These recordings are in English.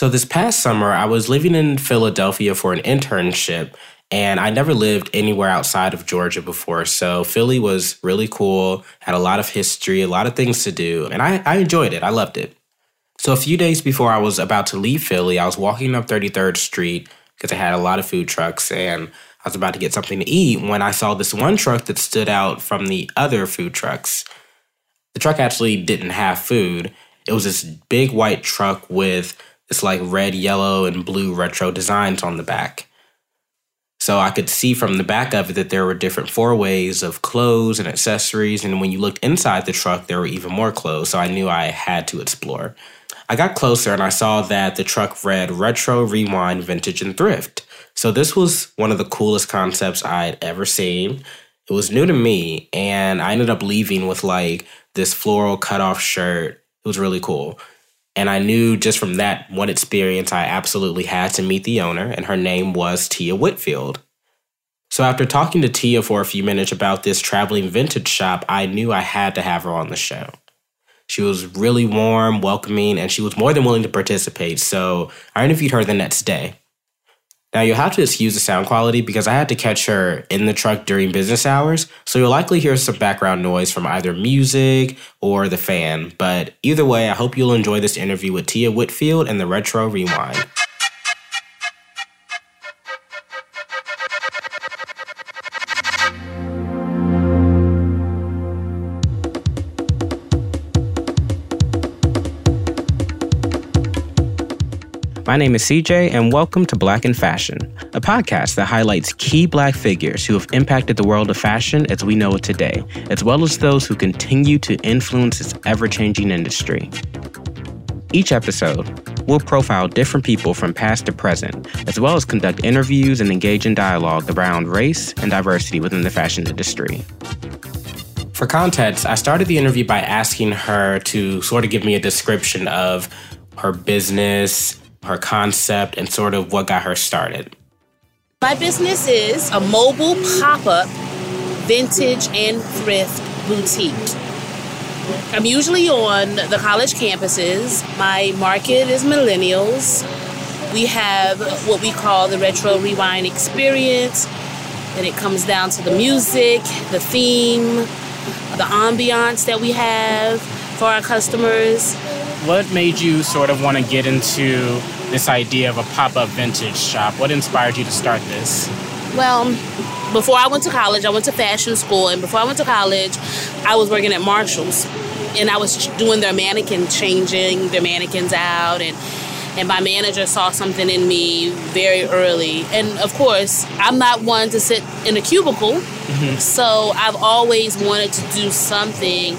So, this past summer, I was living in Philadelphia for an internship, and I never lived anywhere outside of Georgia before. So, Philly was really cool, had a lot of history, a lot of things to do, and I, I enjoyed it. I loved it. So, a few days before I was about to leave Philly, I was walking up 33rd Street because I had a lot of food trucks, and I was about to get something to eat when I saw this one truck that stood out from the other food trucks. The truck actually didn't have food. It was this big white truck with it's like red, yellow, and blue retro designs on the back. So I could see from the back of it that there were different four-ways of clothes and accessories. And when you looked inside the truck, there were even more clothes. So I knew I had to explore. I got closer and I saw that the truck read Retro, Rewind, Vintage, and Thrift. So this was one of the coolest concepts I'd ever seen. It was new to me, and I ended up leaving with like this floral cutoff shirt. It was really cool. And I knew just from that one experience, I absolutely had to meet the owner, and her name was Tia Whitfield. So after talking to Tia for a few minutes about this traveling vintage shop, I knew I had to have her on the show. She was really warm, welcoming, and she was more than willing to participate. So I interviewed her the next day. Now you'll have to excuse the sound quality because I had to catch her in the truck during business hours, so you'll likely hear some background noise from either music or the fan. But either way, I hope you'll enjoy this interview with Tia Whitfield and the Retro Rewind. My name is CJ, and welcome to Black in Fashion, a podcast that highlights key Black figures who have impacted the world of fashion as we know it today, as well as those who continue to influence its ever changing industry. Each episode, we'll profile different people from past to present, as well as conduct interviews and engage in dialogue around race and diversity within the fashion industry. For context, I started the interview by asking her to sort of give me a description of her business, her concept, and sort of what got her started. My business is a mobile pop up vintage and thrift boutique. I'm usually on the college campuses. My market is millennials. We have what we call the Retro Rewind experience, and it comes down to the music, the theme, the ambiance that we have for our customers. What made you sort of want to get into this idea of a pop up vintage shop? What inspired you to start this? Well, before I went to college, I went to fashion school, and before I went to college, I was working at Marshall's, and I was doing their mannequin changing their mannequins out, and and my manager saw something in me very early. And of course, I'm not one to sit in a cubicle, mm-hmm. so I've always wanted to do something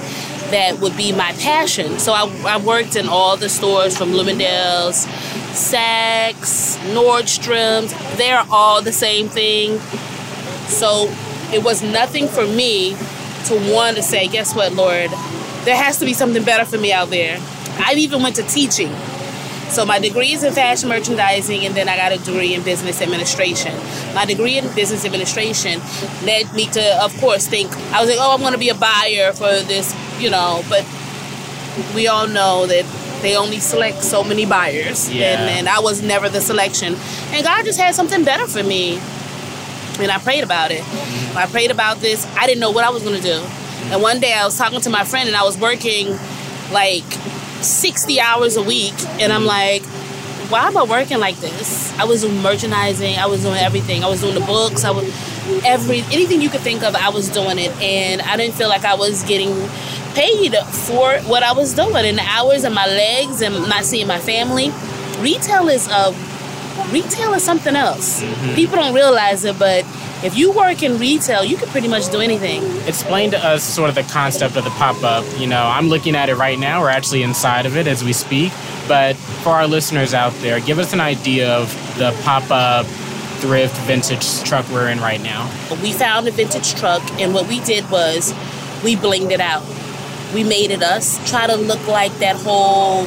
that would be my passion. So I, I worked in all the stores from Bloomingdale's, Saks, Nordstrom's. They're all the same thing. So it was nothing for me to want to say, guess what, Lord? There has to be something better for me out there. I even went to teaching. So my degree is in fashion merchandising, and then I got a degree in business administration. My degree in business administration led me to, of course, think I was like, oh, I'm going to be a buyer for this you know, but we all know that they only select so many buyers. Yeah. And, and I was never the selection. And God just had something better for me. And I prayed about it. Mm-hmm. I prayed about this. I didn't know what I was going to do. And one day I was talking to my friend and I was working like 60 hours a week. And I'm like, why am I working like this? I was doing merchandising. I was doing everything. I was doing the books. I was every anything you could think of. I was doing it, and I didn't feel like I was getting paid for what I was doing and the hours and my legs and not seeing my family. Retail is a retail is something else. Mm-hmm. People don't realize it, but if you work in retail, you can pretty much do anything. Explain to us sort of the concept of the pop up. You know, I'm looking at it right now. We're actually inside of it as we speak. But for our listeners out there, give us an idea of the pop up thrift vintage truck we're in right now. We found a vintage truck, and what we did was we blinged it out we made it us. Try to look like that whole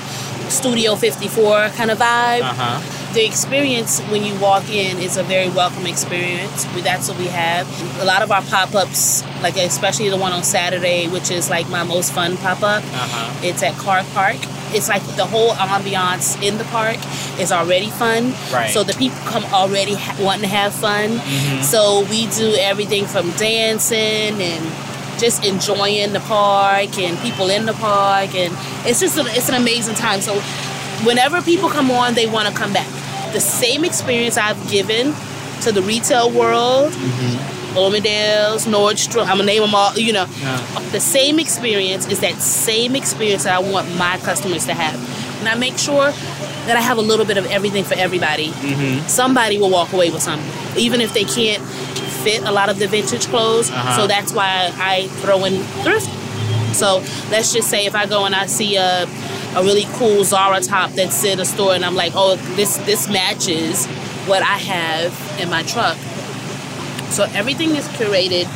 Studio 54 kind of vibe. Uh-huh. The experience when you walk in is a very welcome experience. We, that's what we have. A lot of our pop ups, like especially the one on Saturday, which is like my most fun pop up, Uh-huh. it's at Clark Park. It's like the whole ambiance in the park is already fun. Right. So the people come already ha- wanting to have fun. So we do everything from dancing and just enjoying the park and people in the park and it's just a, it's an amazing time. So whenever people come on, they want to come back. The same experience I've given to the retail world, mm-hmm. Bloomingdale's, Nordstrom, I'm gonna name them all. You know, Yeah. the same experience is that same experience that I want my customers to have, and I make sure that I have a little bit of everything for everybody. Mm-hmm. Somebody will walk away with something, even if they can't fit a lot of the vintage clothes. Uh-huh. So that's why I throw in thrift. So let's just say if I go and I see a a really cool Zara top that's in a store, and I'm like, oh, this this matches what I have in my truck. So everything is curated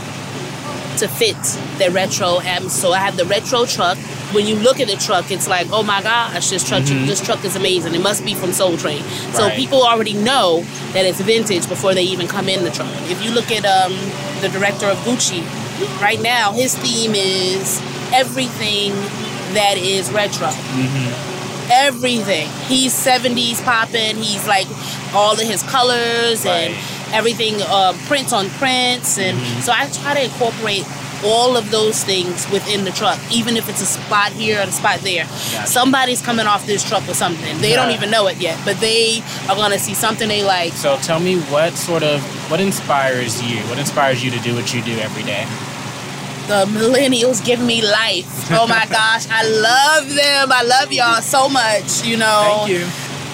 to fit the retro. So I have the retro truck. When you look at the truck, it's like, oh my gosh, this truck, this truck is amazing. It must be from Soul Train. So Right. people already know that it's vintage before they even come in the truck. If you look at um, the director of Gucci, right now his theme is everything that is retro everything. He's 70s popping. He's like all of his colors and everything uh, prints on prints. And so I try to incorporate all of those things within the truck, even if it's a spot here and a spot there. Gotcha. Somebody's coming off this truck with something. They don't even know it yet, but they are going to see something they like. So tell me what sort of what inspires you? What inspires you to do what you do every day? The millennials give me life. Oh my gosh, I love them. I love y'all so much, you know. Thank you.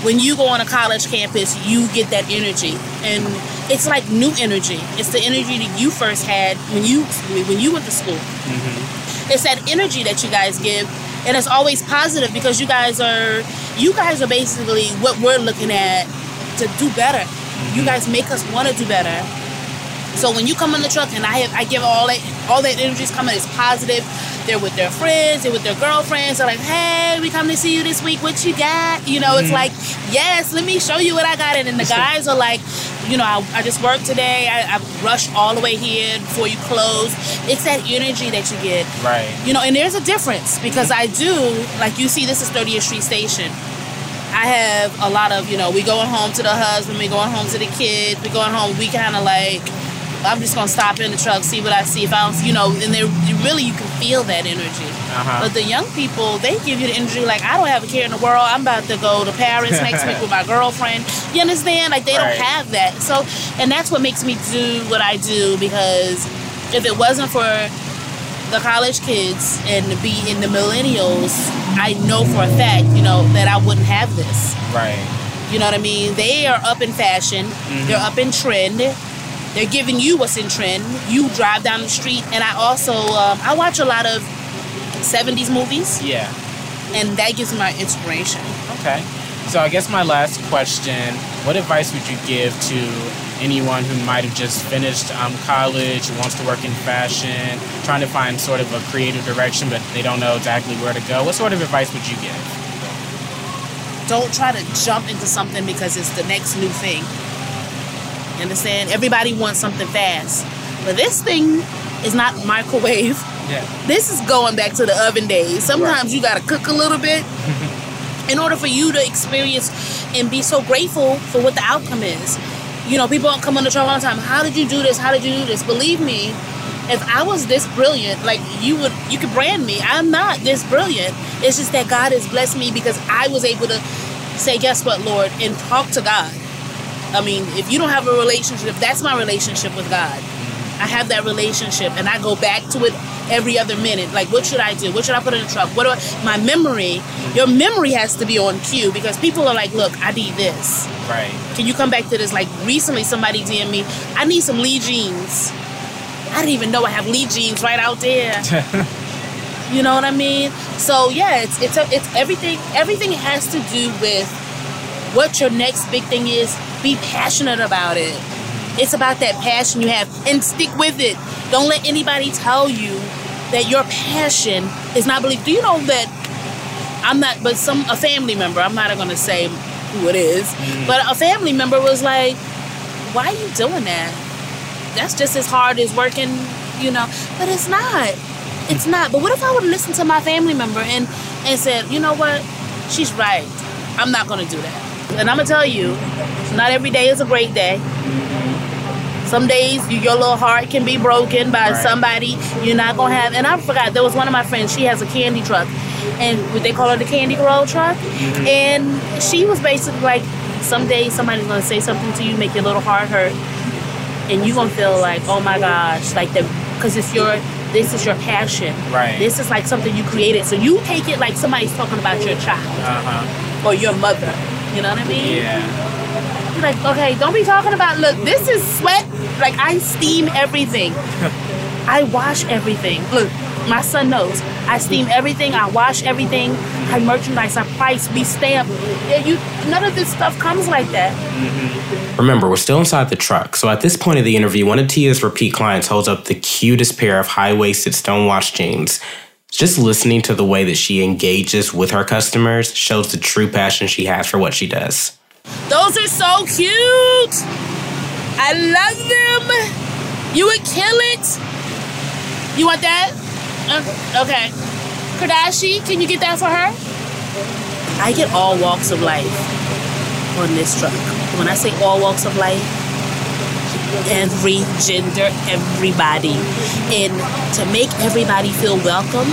when you go on a college campus, you get that energy, and it's like new energy. It's the energy that you first had when you when you went to school. Mm-hmm. It's that energy that you guys give, and it's always positive because you guys are you guys are basically what we're looking at to do better. You mm-hmm. guys make us want to do better. So when you come in the truck and I have, I give all that all that energy is coming, it's positive. They're with their friends, they're with their girlfriends. They're like, hey, we come to see you this week. What you got? You know, it's mm-hmm. like, yes, let me show you what I got. And then the guys are like, you know, I, I just worked today. I, I rushed all the way here before you close. It's that energy that you get. Right. You know, and there's a difference because mm-hmm. I do, like you see, this is 30th Street Station. I have a lot of, you know, we going home to the husband, we going home to the kids, we going home, we kind of like, I'm just gonna stop in the truck, see what I see. If I don't, you know, and they really you can feel that energy. Uh-huh. But the young people, they give you the energy like I don't have a care in the world. I'm about to go to Paris next week with my girlfriend. You understand? Like they Right. don't have that. So, and that's what makes me do what I do because if it wasn't for the college kids and be in the millennials, I know for a fact, you know, that I wouldn't have this. Right. You know what I mean? They are up in fashion. They're up in trend. They're giving you what's in trend. You drive down the street, and I also um, I watch a lot of '70s movies, Yeah. and that gives me my inspiration. Okay. So I guess my last question: What advice would you give to anyone who might have just finished um, college, who wants to work in fashion, trying to find sort of a creative direction, but they don't know exactly where to go? What sort of advice would you give? Don't try to jump into something because it's the next new thing. You understand? Everybody wants something fast, but this thing is not microwave. Yeah. This is going back to the oven days. Sometimes you got to cook a little bit in order for you to experience and be so grateful for what the outcome is. You know, people come on the show all the time. How did you do this? How did you do this? Believe me, if I was this brilliant, like you would, you could brand me. I'm not this brilliant. It's just that God has blessed me because I was able to say, "Guess what, Lord?" and talk to God. I mean, if you don't have a relationship, that's my relationship with God. I have that relationship, and I go back to it every other minute. Like, what should I do? What should I put in the truck? What do I, my memory? Your memory has to be on cue because people are like, "Look, I need this. Right. Can you come back to this?" Like recently, somebody DM me, "I need some Lee jeans." I didn't even know I have Lee jeans right out there. You know what I mean? So yeah, it's it's a, it's everything. Everything has to do with what your next big thing is. Be passionate about it. It's about that passion you have, and stick with it. Don't let anybody tell you that your passion is not believed. Do you know that I'm not, but some a family member. I'm not gonna say who it is, mm. but a family member was like, "Why are you doing that? That's just as hard as working, you know." But it's not. It's not. But what if I would listen to my family member and and said, "You know what? She's right. I'm not gonna do that." And I'm gonna tell you, not every day is a great day. Some days your little heart can be broken by right. somebody you're not gonna have. And I forgot there was one of my friends. She has a candy truck, and they call her the Candy Girl truck. Mm-hmm. And she was basically like, some days somebody's gonna say something to you, make your little heart hurt, and you're gonna feel like, oh my gosh, like the because it's your this is your passion. Right. This is like something you created. So you take it like somebody's talking about your child uh-huh. or your mother. You know what I mean? Yeah. Like, okay, don't be talking about, look, this is sweat. Like, I steam everything. I wash everything. Look, my son knows. I steam everything. I wash everything. I merchandise. I price. We stamp. Yeah, you. None of this stuff comes like that. Mm-hmm. Remember, we're still inside the truck. So at this point of the interview, one of Tia's repeat clients holds up the cutest pair of high-waisted stonewashed jeans. Just listening to the way that she engages with her customers shows the true passion she has for what she does. Those are so cute. I love them. You would kill it. You want that? Uh, okay. Kardashian, can you get that for her? I get all walks of life on this truck. When I say all walks of life, every gender, everybody. And to make everybody feel welcome,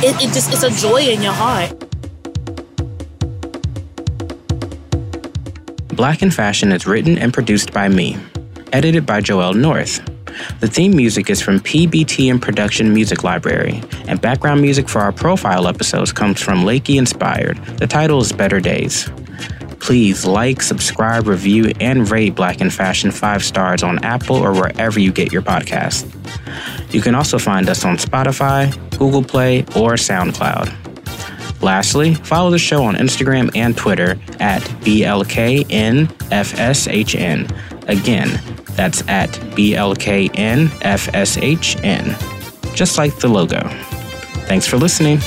it, it just it's a joy in your heart. Black in Fashion is written and produced by me, edited by Joel North. The theme music is from PBT and Production Music Library, and background music for our profile episodes comes from Lakey Inspired. The title is Better Days. Please like, subscribe, review, and rate Black in Fashion five stars on Apple or wherever you get your podcast. You can also find us on Spotify, Google Play, or SoundCloud. Lastly, follow the show on Instagram and Twitter at BLKNFSHN. Again, that's at BLKNFSHN, just like the logo. Thanks for listening.